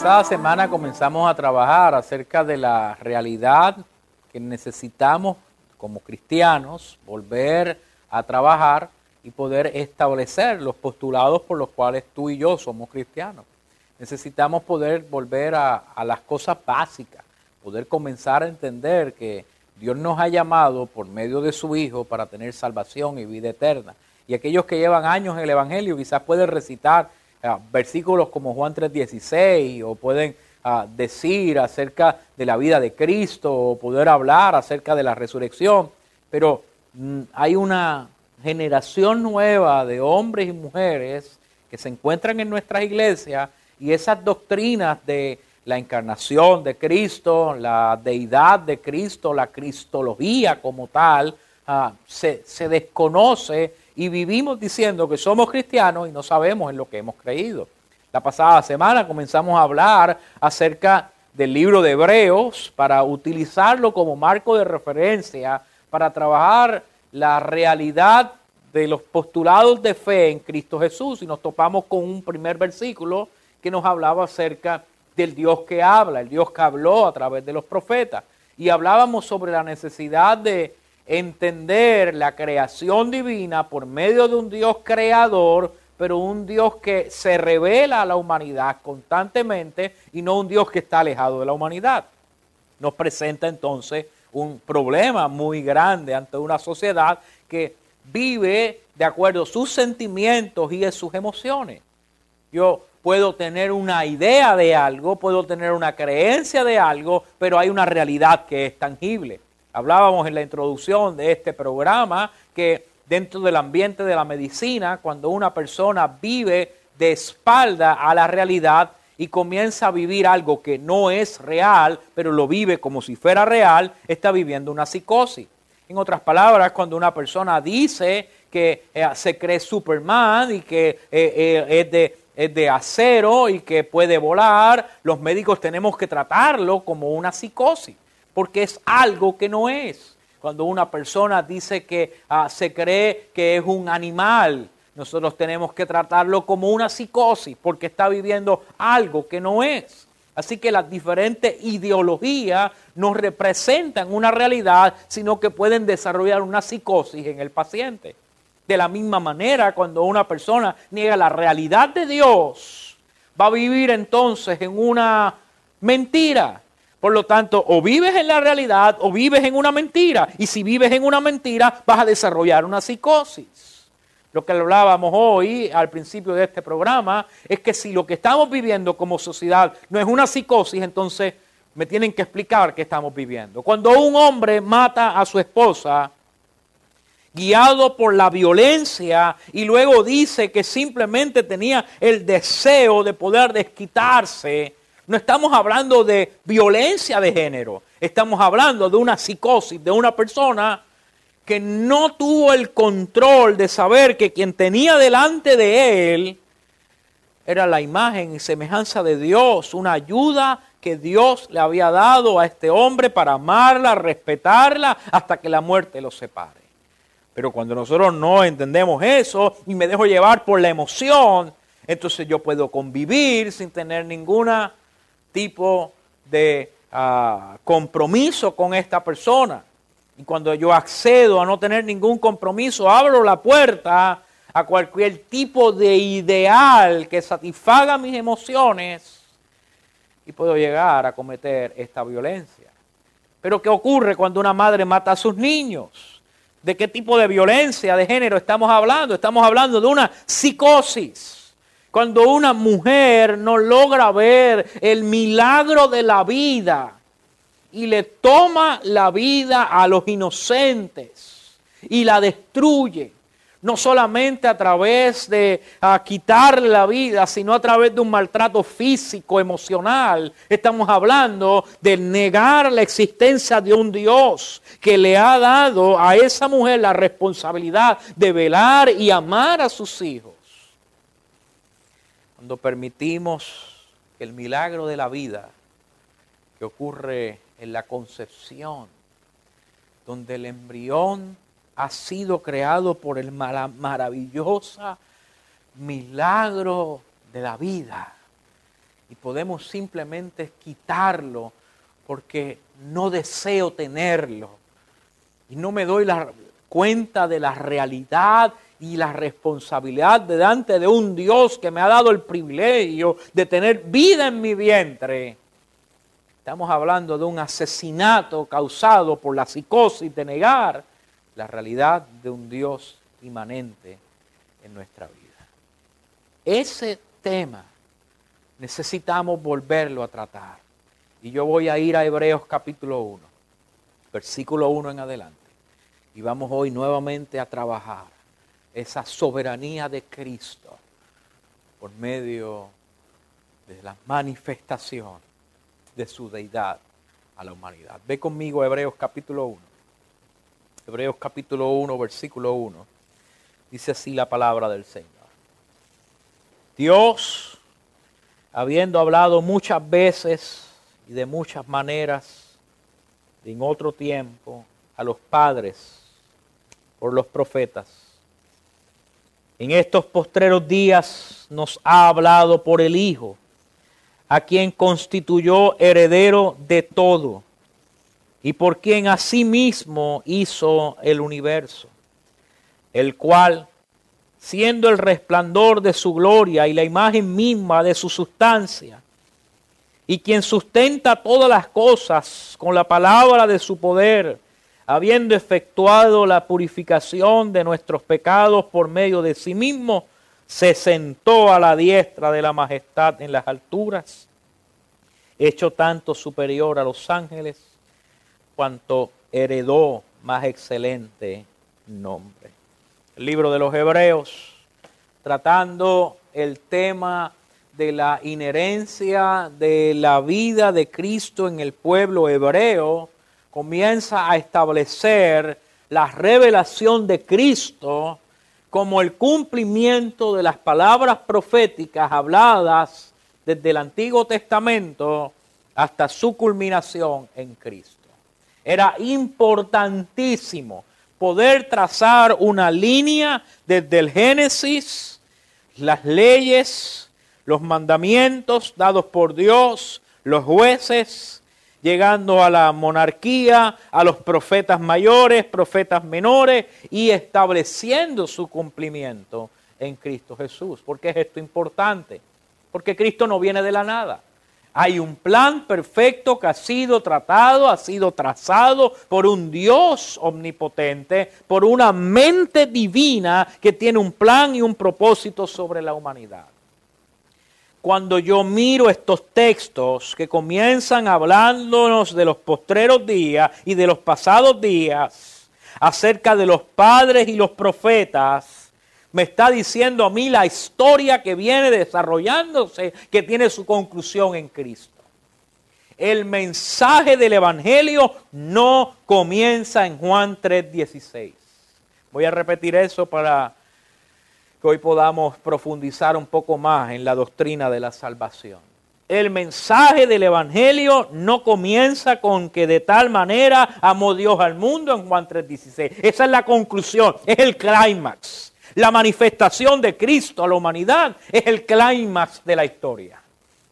Pasada semana comenzamos a trabajar acerca de la realidad que necesitamos como cristianos volver a trabajar y poder establecer los postulados por los cuales tú y yo somos cristianos. Necesitamos poder volver a, a las cosas básicas poder comenzar a entender que Dios nos ha llamado por medio de su Hijo para tener salvación y vida eterna. Y aquellos que llevan años en el Evangelio quizás pueden recitar versículos como Juan 3:16 o pueden ah, decir acerca de la vida de Cristo o poder hablar acerca de la resurrección. Pero mm, hay una generación nueva de hombres y mujeres que se encuentran en nuestras iglesias y esas doctrinas de la encarnación de Cristo, la deidad de Cristo, la cristología como tal, ah, se, se desconoce y vivimos diciendo que somos cristianos y no sabemos en lo que hemos creído. La pasada semana comenzamos a hablar acerca del libro de Hebreos para utilizarlo como marco de referencia para trabajar la realidad de los postulados de fe en Cristo Jesús y nos topamos con un primer versículo que nos hablaba acerca del Dios que habla, el Dios que habló a través de los profetas. Y hablábamos sobre la necesidad de entender la creación divina por medio de un Dios creador, pero un Dios que se revela a la humanidad constantemente y no un Dios que está alejado de la humanidad. Nos presenta entonces un problema muy grande ante una sociedad que vive de acuerdo a sus sentimientos y a sus emociones. Yo puedo tener una idea de algo, puedo tener una creencia de algo, pero hay una realidad que es tangible. Hablábamos en la introducción de este programa que dentro del ambiente de la medicina, cuando una persona vive de espalda a la realidad y comienza a vivir algo que no es real, pero lo vive como si fuera real, está viviendo una psicosis. En otras palabras, cuando una persona dice que eh, se cree Superman y que eh, eh, es de es de acero y que puede volar, los médicos tenemos que tratarlo como una psicosis, porque es algo que no es. Cuando una persona dice que ah, se cree que es un animal, nosotros tenemos que tratarlo como una psicosis, porque está viviendo algo que no es. Así que las diferentes ideologías no representan una realidad, sino que pueden desarrollar una psicosis en el paciente. De la misma manera, cuando una persona niega la realidad de Dios, va a vivir entonces en una mentira. Por lo tanto, o vives en la realidad o vives en una mentira. Y si vives en una mentira, vas a desarrollar una psicosis. Lo que hablábamos hoy al principio de este programa es que si lo que estamos viviendo como sociedad no es una psicosis, entonces me tienen que explicar qué estamos viviendo. Cuando un hombre mata a su esposa, guiado por la violencia y luego dice que simplemente tenía el deseo de poder desquitarse. No estamos hablando de violencia de género, estamos hablando de una psicosis, de una persona que no tuvo el control de saber que quien tenía delante de él era la imagen y semejanza de Dios, una ayuda que Dios le había dado a este hombre para amarla, respetarla, hasta que la muerte lo separe. Pero cuando nosotros no entendemos eso y me dejo llevar por la emoción, entonces yo puedo convivir sin tener ningún tipo de ah, compromiso con esta persona. Y cuando yo accedo a no tener ningún compromiso, abro la puerta a cualquier tipo de ideal que satisfaga mis emociones y puedo llegar a cometer esta violencia. Pero ¿qué ocurre cuando una madre mata a sus niños? ¿De qué tipo de violencia de género estamos hablando? Estamos hablando de una psicosis. Cuando una mujer no logra ver el milagro de la vida y le toma la vida a los inocentes y la destruye. no solamente a través de quitarle la vida, sino a través de un maltrato físico, emocional. Estamos hablando de negar la existencia de un Dios que le ha dado a esa mujer la responsabilidad de velar y amar a sus hijos. Cuando permitimos que el milagro de la vida que ocurre en la concepción, donde el embrión ha sido creado por el maravilloso milagro de la vida. Y podemos simplemente quitarlo porque no deseo tenerlo. Y no me doy la cuenta de la realidad y la responsabilidad delante de un Dios que me ha dado el privilegio de tener vida en mi vientre. Estamos hablando de un asesinato causado por la psicosis de negar la realidad de un Dios inmanente en nuestra vida. Ese tema necesitamos volverlo a tratar. Y yo voy a ir a Hebreos capítulo 1, versículo 1 en adelante. Y vamos hoy nuevamente a trabajar esa soberanía de Cristo por medio de la manifestación de su deidad a la humanidad. Ve conmigo Hebreos capítulo 1. Hebreos capítulo 1, versículo 1. Dice así la palabra del Señor. Dios, habiendo hablado muchas veces y de muchas maneras en otro tiempo a los padres por los profetas, en estos postreros días nos ha hablado por el Hijo, a quien constituyó heredero de todo y por quien asimismo hizo el universo, el cual, siendo el resplandor de su gloria y la imagen misma de su sustancia, y quien sustenta todas las cosas con la palabra de su poder, habiendo efectuado la purificación de nuestros pecados por medio de sí mismo, se sentó a la diestra de la majestad en las alturas, hecho tanto superior a los ángeles cuanto heredó más excelente nombre. El libro de los Hebreos, tratando el tema de la inherencia de la vida de Cristo en el pueblo hebreo, comienza a establecer la revelación de Cristo como el cumplimiento de las palabras proféticas habladas desde el Antiguo Testamento hasta su culminación en Cristo. Era importantísimo poder trazar una línea desde el Génesis, las leyes, los mandamientos dados por Dios, los jueces, llegando a la monarquía, a los profetas mayores, profetas menores y estableciendo su cumplimiento en Cristo Jesús. ¿Por qué es esto importante? Porque Cristo no viene de la nada. Hay un plan perfecto que ha sido tratado, ha sido trazado por un Dios omnipotente, por una mente divina que tiene un plan y un propósito sobre la humanidad. Cuando yo miro estos textos que comienzan hablándonos de los postreros días y de los pasados días, acerca de los padres y los profetas, me está diciendo a mí la historia que viene desarrollándose, que tiene su conclusión en Cristo. El mensaje del Evangelio no comienza en Juan 3:16. Voy a repetir eso para que hoy podamos profundizar un poco más en la doctrina de la salvación. El mensaje del Evangelio no comienza con que de tal manera amó Dios al mundo en Juan 3:16. Esa es la conclusión, es el clímax. La manifestación de Cristo a la humanidad es el clímax de la historia.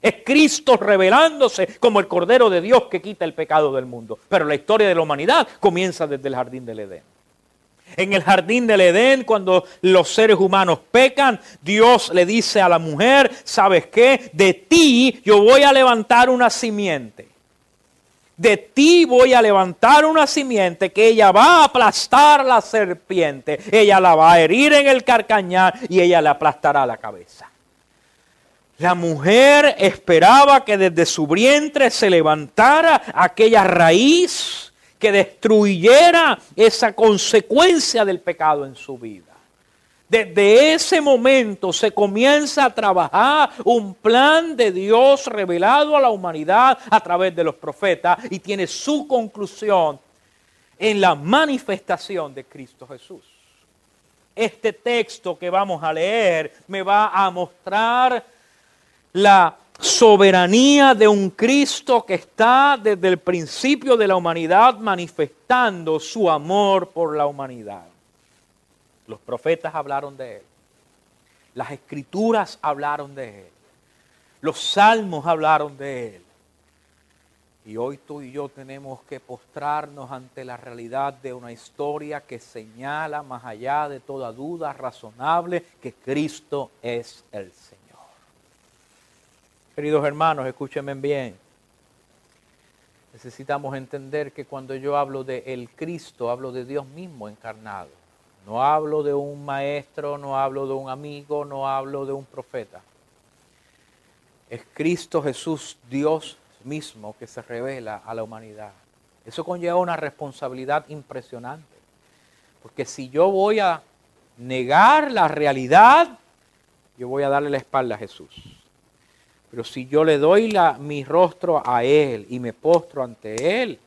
Es Cristo revelándose como el Cordero de Dios que quita el pecado del mundo. Pero la historia de la humanidad comienza desde el jardín del Edén. En el jardín del Edén, cuando los seres humanos pecan, Dios le dice a la mujer, ¿sabes qué? De ti yo voy a levantar una simiente de ti voy a levantar una simiente que ella va a aplastar la serpiente, ella la va a herir en el carcañar y ella le aplastará la cabeza. La mujer esperaba que desde su vientre se levantara aquella raíz que destruyera esa consecuencia del pecado en su vida. Desde ese momento se comienza a trabajar un plan de Dios revelado a la humanidad a través de los profetas y tiene su conclusión en la manifestación de Cristo Jesús. Este texto que vamos a leer me va a mostrar la soberanía de un Cristo que está desde el principio de la humanidad manifestando su amor por la humanidad. Los profetas hablaron de él. Las escrituras hablaron de él. Los salmos hablaron de él. Y hoy tú y yo tenemos que postrarnos ante la realidad de una historia que señala más allá de toda duda razonable que Cristo es el Señor. Queridos hermanos, escúchenme bien. Necesitamos entender que cuando yo hablo de el Cristo, hablo de Dios mismo encarnado. No hablo de un maestro, no hablo de un amigo, no hablo de un profeta. Es Cristo Jesús, Dios mismo, que se revela a la humanidad. Eso conlleva una responsabilidad impresionante. Porque si yo voy a negar la realidad, yo voy a darle la espalda a Jesús. Pero si yo le doy mi rostro a Él y me postro ante Él,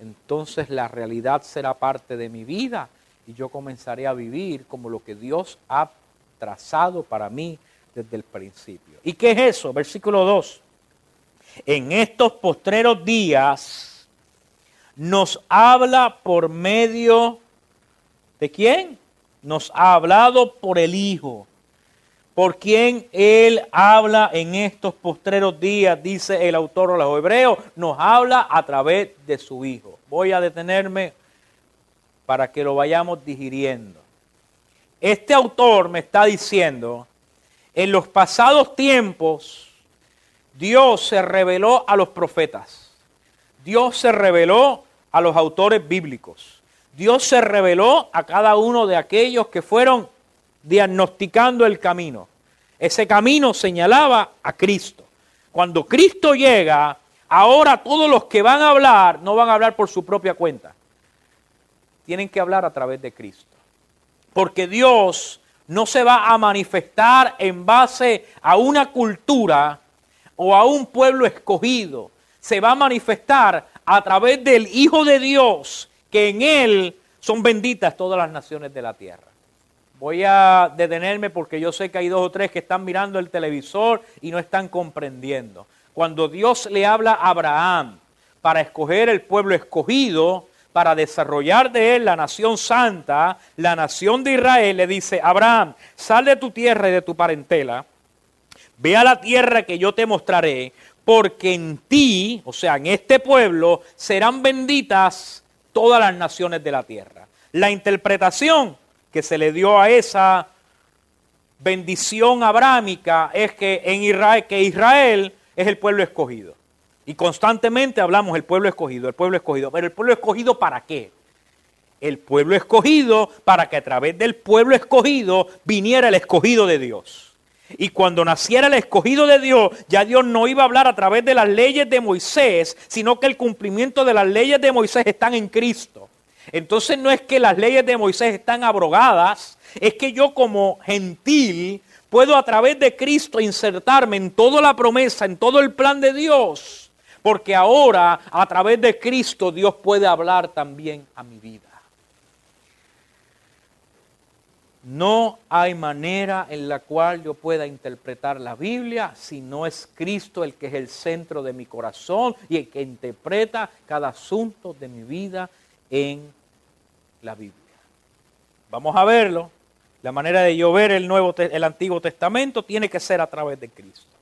entonces la realidad será parte de mi vida y yo comenzaré a vivir como lo que Dios ha trazado para mí desde el principio. ¿Y qué es eso? Versículo 2. En estos postreros días nos habla por medio de quién? Nos ha hablado por el Hijo. Por quien Él habla en estos postreros días, dice el autor de los Hebreos, nos habla a través de su Hijo. Voy a detenerme para que lo vayamos digiriendo. Este autor me está diciendo, en los pasados tiempos, Dios se reveló a los profetas, Dios se reveló a los autores bíblicos, Dios se reveló a cada uno de aquellos que fueron diagnosticando el camino. Ese camino señalaba a Cristo. Cuando Cristo llega, ahora todos los que van a hablar no van a hablar por su propia cuenta tienen que hablar a través de Cristo. Porque Dios no se va a manifestar en base a una cultura o a un pueblo escogido. Se va a manifestar a través del Hijo de Dios, que en Él son benditas todas las naciones de la tierra. Voy a detenerme porque yo sé que hay dos o tres que están mirando el televisor y no están comprendiendo. Cuando Dios le habla a Abraham para escoger el pueblo escogido, para desarrollar de él la nación santa, la nación de Israel, le dice, Abraham, sal de tu tierra y de tu parentela, ve a la tierra que yo te mostraré, porque en ti, o sea, en este pueblo, serán benditas todas las naciones de la tierra. La interpretación que se le dio a esa bendición abrámica es que en Israel, que Israel es el pueblo escogido. Y constantemente hablamos el pueblo escogido, el pueblo escogido. Pero el pueblo escogido para qué? El pueblo escogido para que a través del pueblo escogido viniera el escogido de Dios. Y cuando naciera el escogido de Dios, ya Dios no iba a hablar a través de las leyes de Moisés, sino que el cumplimiento de las leyes de Moisés están en Cristo. Entonces no es que las leyes de Moisés están abrogadas, es que yo como gentil puedo a través de Cristo insertarme en toda la promesa, en todo el plan de Dios porque ahora a través de Cristo Dios puede hablar también a mi vida. No hay manera en la cual yo pueda interpretar la Biblia si no es Cristo el que es el centro de mi corazón y el que interpreta cada asunto de mi vida en la Biblia. Vamos a verlo. La manera de yo ver el, Nuevo, el Antiguo Testamento tiene que ser a través de Cristo.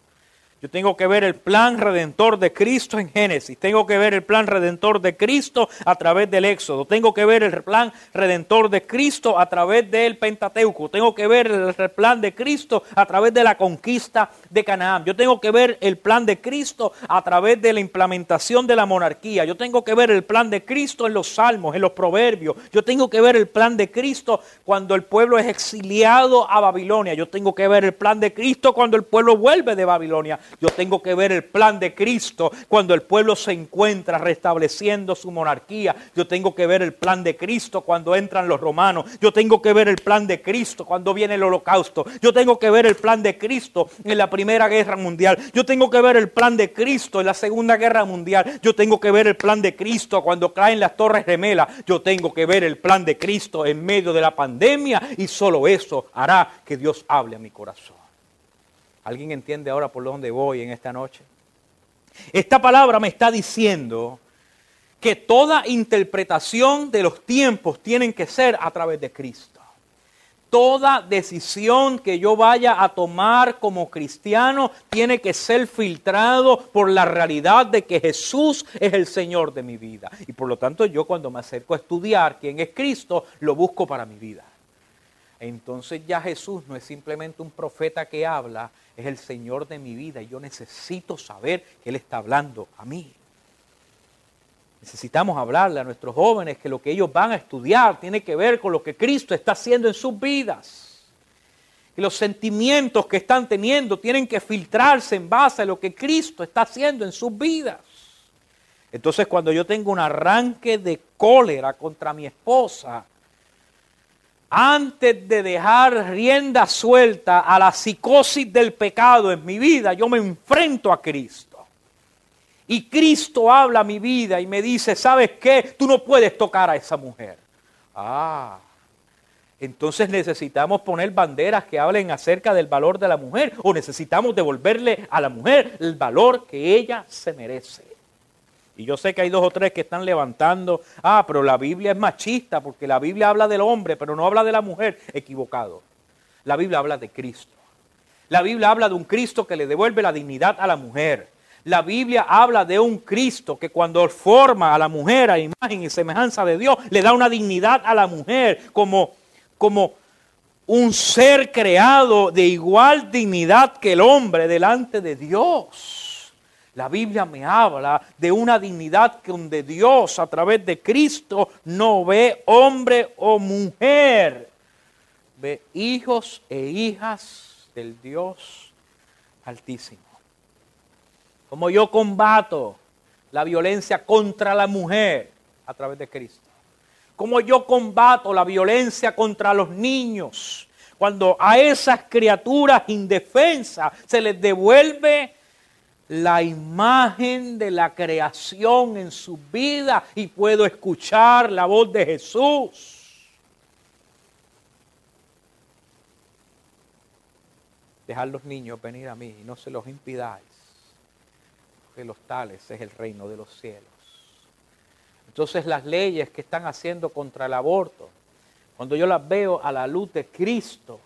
Yo tengo que ver el plan redentor de Cristo en Génesis. Tengo que ver el plan redentor de Cristo a través del Éxodo. Tengo que ver el plan redentor de Cristo a través del Pentateuco. Tengo que ver el plan de Cristo a través de la conquista de Canaán. Yo tengo que ver el plan de Cristo a través de la implementación de la monarquía. Yo tengo que ver el plan de Cristo en los salmos, en los proverbios. Yo tengo que ver el plan de Cristo cuando el pueblo es exiliado a Babilonia. Yo tengo que ver el plan de Cristo cuando el pueblo vuelve de Babilonia. Yo tengo que ver el plan de Cristo cuando el pueblo se encuentra restableciendo su monarquía. Yo tengo que ver el plan de Cristo cuando entran los romanos. Yo tengo que ver el plan de Cristo cuando viene el holocausto. Yo tengo que ver el plan de Cristo en la Primera Guerra Mundial. Yo tengo que ver el plan de Cristo en la Segunda Guerra Mundial. Yo tengo que ver el plan de Cristo cuando caen las torres gemelas. Yo tengo que ver el plan de Cristo en medio de la pandemia y solo eso hará que Dios hable a mi corazón. ¿Alguien entiende ahora por dónde voy en esta noche? Esta palabra me está diciendo que toda interpretación de los tiempos tienen que ser a través de Cristo. Toda decisión que yo vaya a tomar como cristiano tiene que ser filtrado por la realidad de que Jesús es el Señor de mi vida. Y por lo tanto yo cuando me acerco a estudiar quién es Cristo, lo busco para mi vida. Entonces ya Jesús no es simplemente un profeta que habla, es el Señor de mi vida y yo necesito saber que Él está hablando a mí. Necesitamos hablarle a nuestros jóvenes que lo que ellos van a estudiar tiene que ver con lo que Cristo está haciendo en sus vidas. Y los sentimientos que están teniendo tienen que filtrarse en base a lo que Cristo está haciendo en sus vidas. Entonces cuando yo tengo un arranque de cólera contra mi esposa, antes de dejar rienda suelta a la psicosis del pecado en mi vida, yo me enfrento a Cristo. Y Cristo habla a mi vida y me dice, ¿sabes qué? Tú no puedes tocar a esa mujer. Ah, entonces necesitamos poner banderas que hablen acerca del valor de la mujer o necesitamos devolverle a la mujer el valor que ella se merece. Y yo sé que hay dos o tres que están levantando, ah, pero la Biblia es machista porque la Biblia habla del hombre, pero no habla de la mujer. Equivocado. La Biblia habla de Cristo. La Biblia habla de un Cristo que le devuelve la dignidad a la mujer. La Biblia habla de un Cristo que cuando forma a la mujer a imagen y semejanza de Dios, le da una dignidad a la mujer como, como un ser creado de igual dignidad que el hombre delante de Dios. La Biblia me habla de una dignidad que donde Dios a través de Cristo no ve hombre o mujer, ve hijos e hijas del Dios altísimo. Como yo combato la violencia contra la mujer a través de Cristo. Como yo combato la violencia contra los niños. Cuando a esas criaturas indefensas se les devuelve la imagen de la creación en su vida y puedo escuchar la voz de Jesús. Dejar los niños venir a mí y no se los impidáis, porque los tales es el reino de los cielos. Entonces las leyes que están haciendo contra el aborto, cuando yo las veo a la luz de Cristo,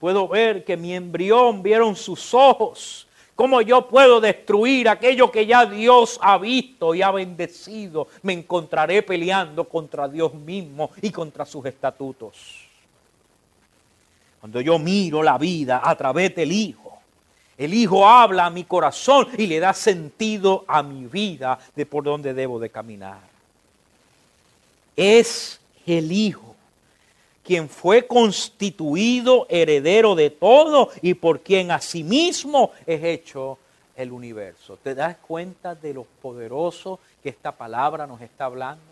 puedo ver que mi embrión vieron sus ojos ¿Cómo yo puedo destruir aquello que ya Dios ha visto y ha bendecido? Me encontraré peleando contra Dios mismo y contra sus estatutos. Cuando yo miro la vida a través del Hijo, el Hijo habla a mi corazón y le da sentido a mi vida de por dónde debo de caminar. Es el Hijo quien fue constituido heredero de todo y por quien asimismo es hecho el universo. ¿Te das cuenta de lo poderoso que esta palabra nos está hablando?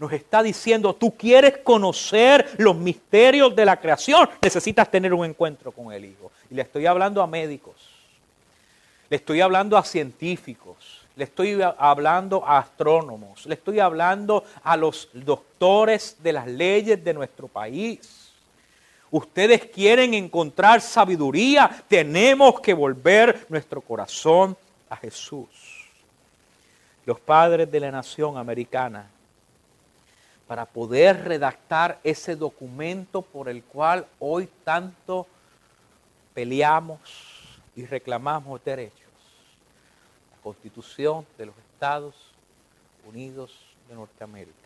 Nos está diciendo, tú quieres conocer los misterios de la creación, necesitas tener un encuentro con el Hijo. Y le estoy hablando a médicos, le estoy hablando a científicos, le estoy hablando a astrónomos, le estoy hablando a los doctores de las leyes de nuestro país. Ustedes quieren encontrar sabiduría, tenemos que volver nuestro corazón a Jesús. Los padres de la nación americana, para poder redactar ese documento por el cual hoy tanto peleamos y reclamamos derechos Constitución de los Estados Unidos de Norteamérica.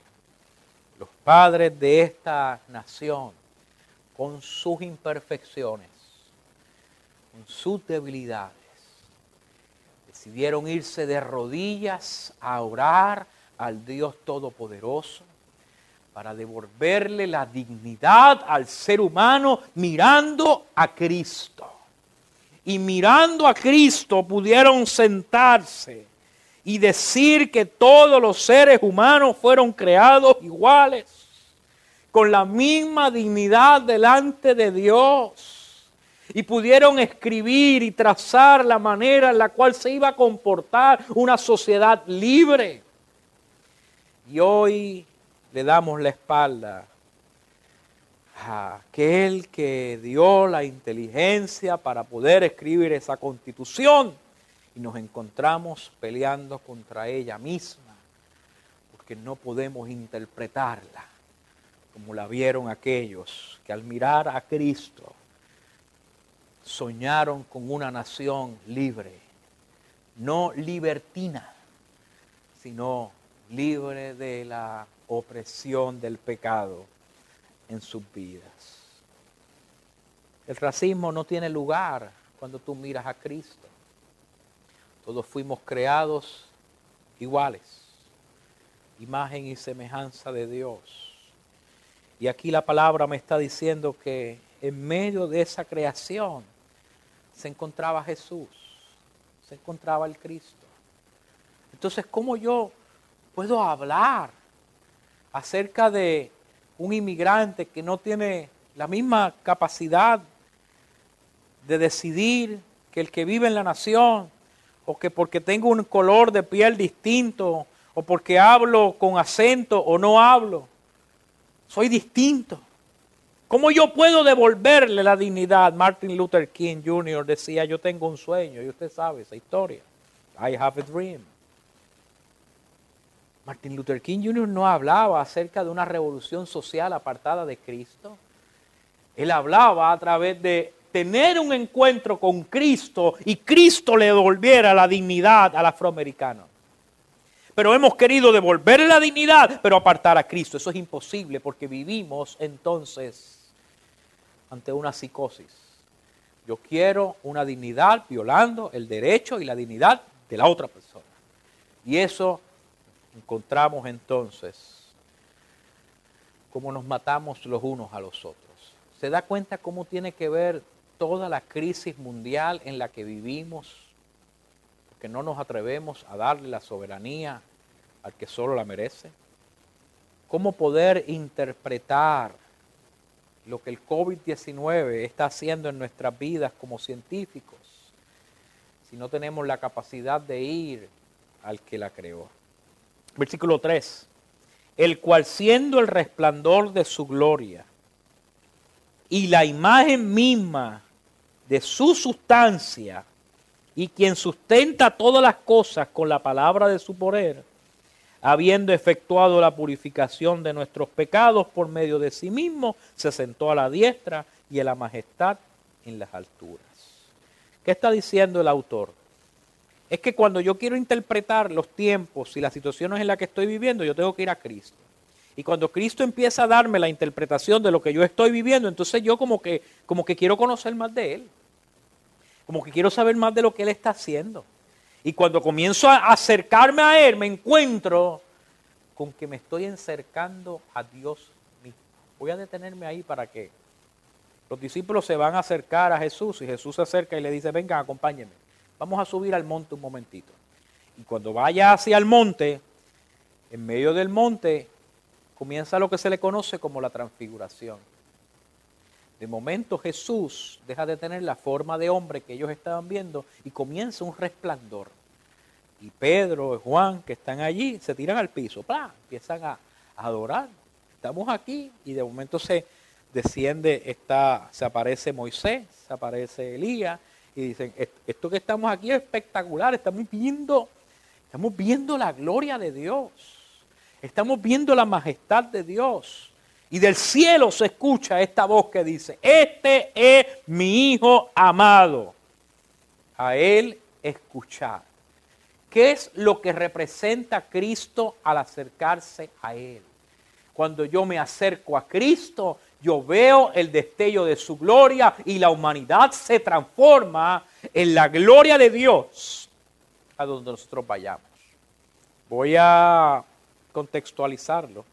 Los padres de esta nación, con sus imperfecciones, con sus debilidades, decidieron irse de rodillas a orar al Dios Todopoderoso para devolverle la dignidad al ser humano mirando a Cristo. Y mirando a Cristo pudieron sentarse y decir que todos los seres humanos fueron creados iguales, con la misma dignidad delante de Dios. Y pudieron escribir y trazar la manera en la cual se iba a comportar una sociedad libre. Y hoy le damos la espalda aquel que dio la inteligencia para poder escribir esa constitución y nos encontramos peleando contra ella misma, porque no podemos interpretarla como la vieron aquellos que al mirar a Cristo soñaron con una nación libre, no libertina, sino libre de la opresión del pecado en sus vidas. El racismo no tiene lugar cuando tú miras a Cristo. Todos fuimos creados iguales, imagen y semejanza de Dios. Y aquí la palabra me está diciendo que en medio de esa creación se encontraba Jesús, se encontraba el Cristo. Entonces, ¿cómo yo puedo hablar acerca de un inmigrante que no tiene la misma capacidad de decidir que el que vive en la nación, o que porque tengo un color de piel distinto, o porque hablo con acento o no hablo, soy distinto. ¿Cómo yo puedo devolverle la dignidad? Martin Luther King Jr. decía, yo tengo un sueño, y usted sabe esa historia. I have a dream. Martin Luther King Jr. no hablaba acerca de una revolución social apartada de Cristo. Él hablaba a través de tener un encuentro con Cristo y Cristo le devolviera la dignidad al afroamericano. Pero hemos querido devolverle la dignidad, pero apartar a Cristo. Eso es imposible porque vivimos entonces ante una psicosis. Yo quiero una dignidad violando el derecho y la dignidad de la otra persona. Y eso encontramos entonces cómo nos matamos los unos a los otros. ¿Se da cuenta cómo tiene que ver toda la crisis mundial en la que vivimos, porque no nos atrevemos a darle la soberanía al que solo la merece? ¿Cómo poder interpretar lo que el COVID-19 está haciendo en nuestras vidas como científicos si no tenemos la capacidad de ir al que la creó? Versículo 3. El cual siendo el resplandor de su gloria y la imagen misma de su sustancia y quien sustenta todas las cosas con la palabra de su poder, habiendo efectuado la purificación de nuestros pecados por medio de sí mismo, se sentó a la diestra y a la majestad en las alturas. ¿Qué está diciendo el autor? Es que cuando yo quiero interpretar los tiempos y las situaciones en las que estoy viviendo, yo tengo que ir a Cristo. Y cuando Cristo empieza a darme la interpretación de lo que yo estoy viviendo, entonces yo como que, como que quiero conocer más de Él. Como que quiero saber más de lo que Él está haciendo. Y cuando comienzo a acercarme a Él, me encuentro con que me estoy acercando a Dios mismo. Voy a detenerme ahí para que los discípulos se van a acercar a Jesús y Jesús se acerca y le dice, vengan, acompáñenme. Vamos a subir al monte un momentito. Y cuando vaya hacia el monte, en medio del monte, comienza lo que se le conoce como la transfiguración. De momento Jesús deja de tener la forma de hombre que ellos estaban viendo y comienza un resplandor. Y Pedro y Juan que están allí se tiran al piso, empiezan a, adorar. Estamos aquí y de momento se desciende, está, se aparece Moisés, se aparece Elías y dicen, esto que estamos aquí es espectacular, estamos viendo, estamos viendo la gloria de Dios. Estamos viendo la majestad de Dios. Y del cielo se escucha esta voz que dice, este es mi Hijo amado. A Él escuchar. ¿Qué es lo que representa Cristo al acercarse a Él? Cuando yo me acerco a Cristo, yo veo el destello de su gloria y la humanidad se transforma en la gloria de Dios a donde nosotros vayamos. Voy a contextualizarlo.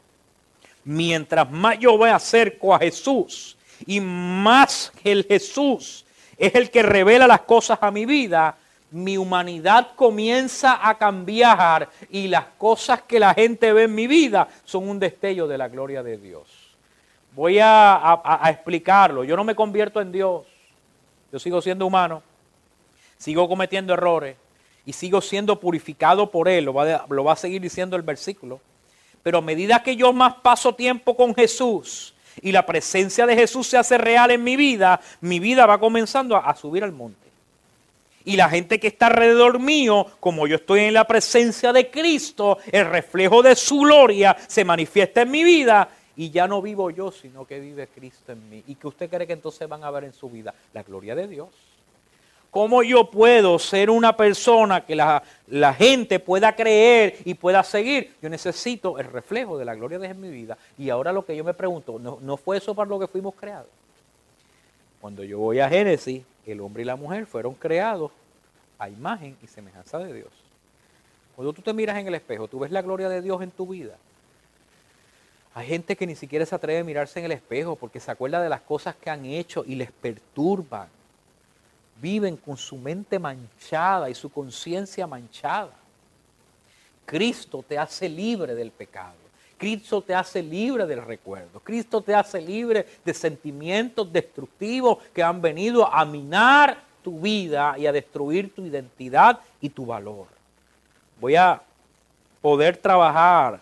Mientras más yo me acerco a Jesús y más el Jesús es el que revela las cosas a mi vida, mi humanidad comienza a cambiar y las cosas que la gente ve en mi vida son un destello de la gloria de Dios. Voy a, explicarlo. Yo no me convierto en Dios. Yo sigo siendo humano, sigo cometiendo errores y sigo siendo purificado por Él. Lo va, lo va a seguir diciendo el versículo. Pero a medida que yo más paso tiempo con Jesús y la presencia de Jesús se hace real en mi vida, mi vida va comenzando a subir al monte. Y la gente que está alrededor mío, como yo estoy en la presencia de Cristo, el reflejo de su gloria se manifiesta en mi vida y ya no vivo yo, sino que vive Cristo en mí. ¿Y que usted cree que entonces van a ver en su vida? La gloria de Dios. ¿Cómo yo puedo ser una persona que la, la, gente pueda creer y pueda seguir? Yo necesito el reflejo de la gloria de Dios en mi vida. Y ahora lo que yo me pregunto, ¿no, ¿no fue eso para lo que fuimos creados? Cuando yo voy a Génesis, el hombre y la mujer fueron creados a imagen y semejanza de Dios. Cuando tú te miras en el espejo, tú ves la gloria de Dios en tu vida. Hay gente que ni siquiera se atreve a mirarse en el espejo porque se acuerda de las cosas que han hecho y les perturban. Viven con su mente manchada y su conciencia manchada. Cristo te hace libre del pecado. Cristo te hace libre del recuerdo. Cristo te hace libre de sentimientos destructivos que han venido a minar tu vida y a destruir tu identidad y tu valor. Voy a poder trabajar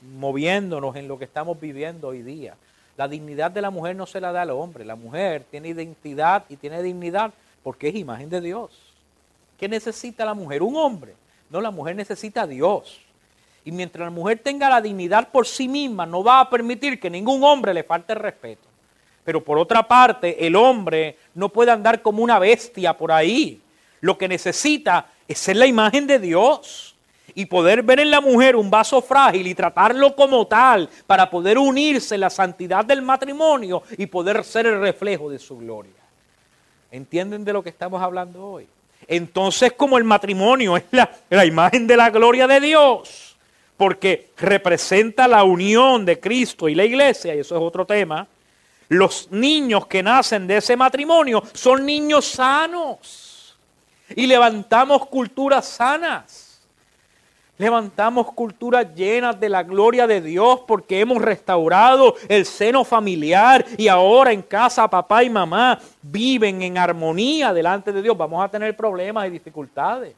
moviéndonos en lo que estamos viviendo hoy día. La dignidad de la mujer no se la da al hombre. La mujer tiene identidad y tiene dignidad porque es imagen de Dios. ¿Qué necesita la mujer? Un hombre. No, la mujer necesita a Dios. Y mientras la mujer tenga la dignidad por sí misma, no va a permitir que ningún hombre le falte el respeto. Pero por otra parte, el hombre no puede andar como una bestia por ahí. Lo que necesita es ser la imagen de Dios y poder ver en la mujer un vaso frágil y tratarlo como tal para poder unirse en la santidad del matrimonio y poder ser el reflejo de su gloria. ¿Entienden de lo que estamos hablando hoy? Entonces, como el matrimonio es la, la imagen de la gloria de Dios, porque representa la unión de Cristo y la iglesia, y eso es otro tema, los niños que nacen de ese matrimonio son niños sanos. Y levantamos culturas sanas. Levantamos culturas llenas de la gloria de Dios porque hemos restaurado el seno familiar y ahora en casa papá y mamá viven en armonía delante de Dios. Vamos a tener problemas y dificultades.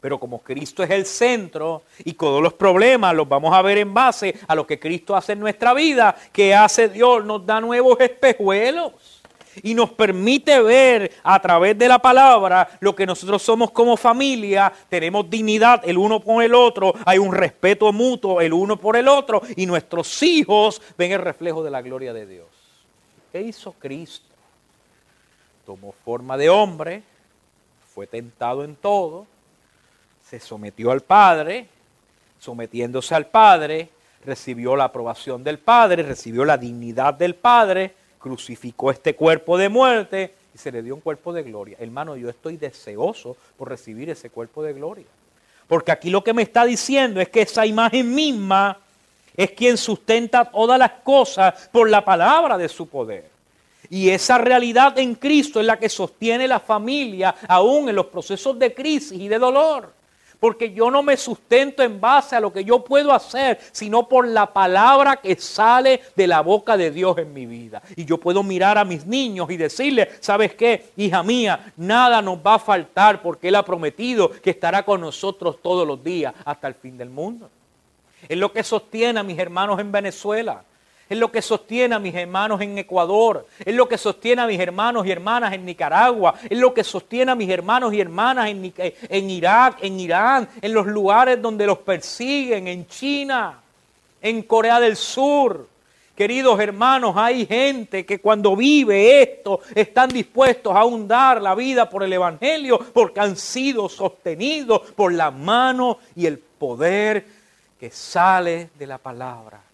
Pero como Cristo es el centro y todos los problemas los vamos a ver en base a lo que Cristo hace en nuestra vida, que hace Dios, nos da nuevos espejuelos y nos permite ver a través de la palabra lo que nosotros somos como familia, tenemos dignidad el uno por el otro, hay un respeto mutuo el uno por el otro y nuestros hijos ven el reflejo de la gloria de Dios. ¿Qué hizo Cristo? Tomó forma de hombre, fue tentado en todo, se sometió al Padre, sometiéndose al Padre, recibió la aprobación del Padre, recibió la dignidad del Padre, crucificó este cuerpo de muerte y se le dio un cuerpo de gloria. Hermano, yo estoy deseoso por recibir ese cuerpo de gloria. Porque aquí lo que me está diciendo es que esa imagen misma es quien sustenta todas las cosas por la palabra de su poder. Y esa realidad en Cristo es la que sostiene la familia aún en los procesos de crisis y de dolor porque yo no me sustento en base a lo que yo puedo hacer, sino por la palabra que sale de la boca de Dios en mi vida. Y yo puedo mirar a mis niños y decirles, ¿sabes qué? Hija mía, nada nos va a faltar porque Él ha prometido que estará con nosotros todos los días hasta el fin del mundo. Es lo que sostiene a mis hermanos en Venezuela es lo que sostiene a mis hermanos en Ecuador, es lo que sostiene a mis hermanos y hermanas en Nicaragua, es lo que sostiene a mis hermanos y hermanas en, Irak, en Irán, en los lugares donde los persiguen, en China, en Corea del Sur. Queridos hermanos, hay gente que cuando vive esto están dispuestos a hundar la vida por el Evangelio porque han sido sostenidos por la mano y el poder que sale de la palabra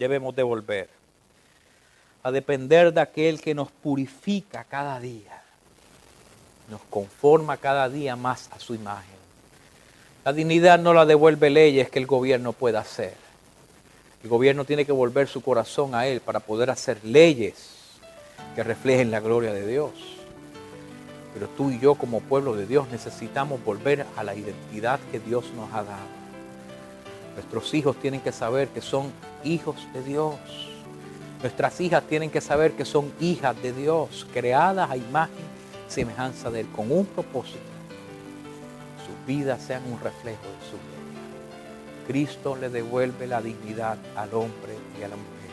debemos devolver. A depender de aquel que nos purifica cada día. Nos conforma cada día más a su imagen. La dignidad no la devuelve leyes que el gobierno pueda hacer. El gobierno tiene que volver su corazón a él para poder hacer leyes. que reflejen la gloria de Dios. Pero tú y yo como pueblo de Dios necesitamos volver a la identidad que Dios nos ha dado. Nuestros hijos tienen que saber que son hijos de Dios. Nuestras hijas tienen que saber que son hijas de Dios, creadas a imagen semejanza de Él, con un propósito. Sus vidas sean un reflejo de su gloria. Cristo le devuelve la dignidad al hombre y a la mujer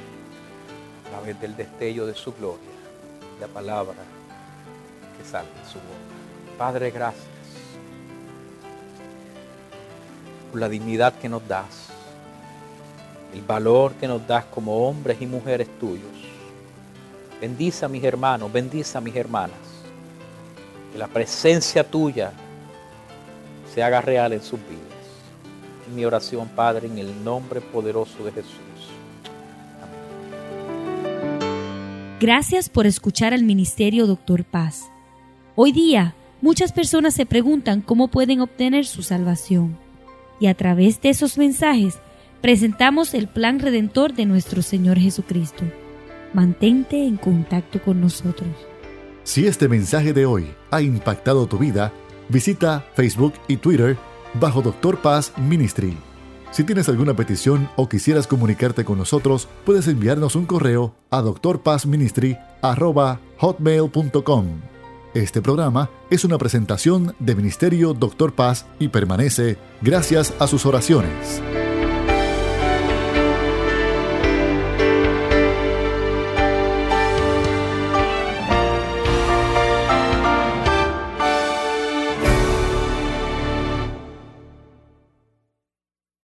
a través del destello de su gloria, la palabra que sale de su boca. Padre, gracias la dignidad que nos das, el valor que nos das como hombres y mujeres tuyos. Bendice a mis hermanos, bendice a mis hermanas. Que la presencia tuya se haga real en sus vidas. En mi oración, Padre, en el nombre poderoso de Jesús. Gracias por escuchar al Ministerio Doctor Paz. Hoy día, muchas personas se preguntan cómo pueden obtener su salvación. Y a través de esos mensajes, presentamos el plan redentor de nuestro Señor Jesucristo. Mantente en contacto con nosotros. Si este mensaje de hoy ha impactado tu vida, visita Facebook y Twitter bajo Doctor Paz Ministry. Si tienes alguna petición o quisieras comunicarte con nosotros, puedes enviarnos un correo a drpazministry@hotmail.com. Este programa es una presentación de Ministerio Doctor Paz y permanece gracias a sus oraciones.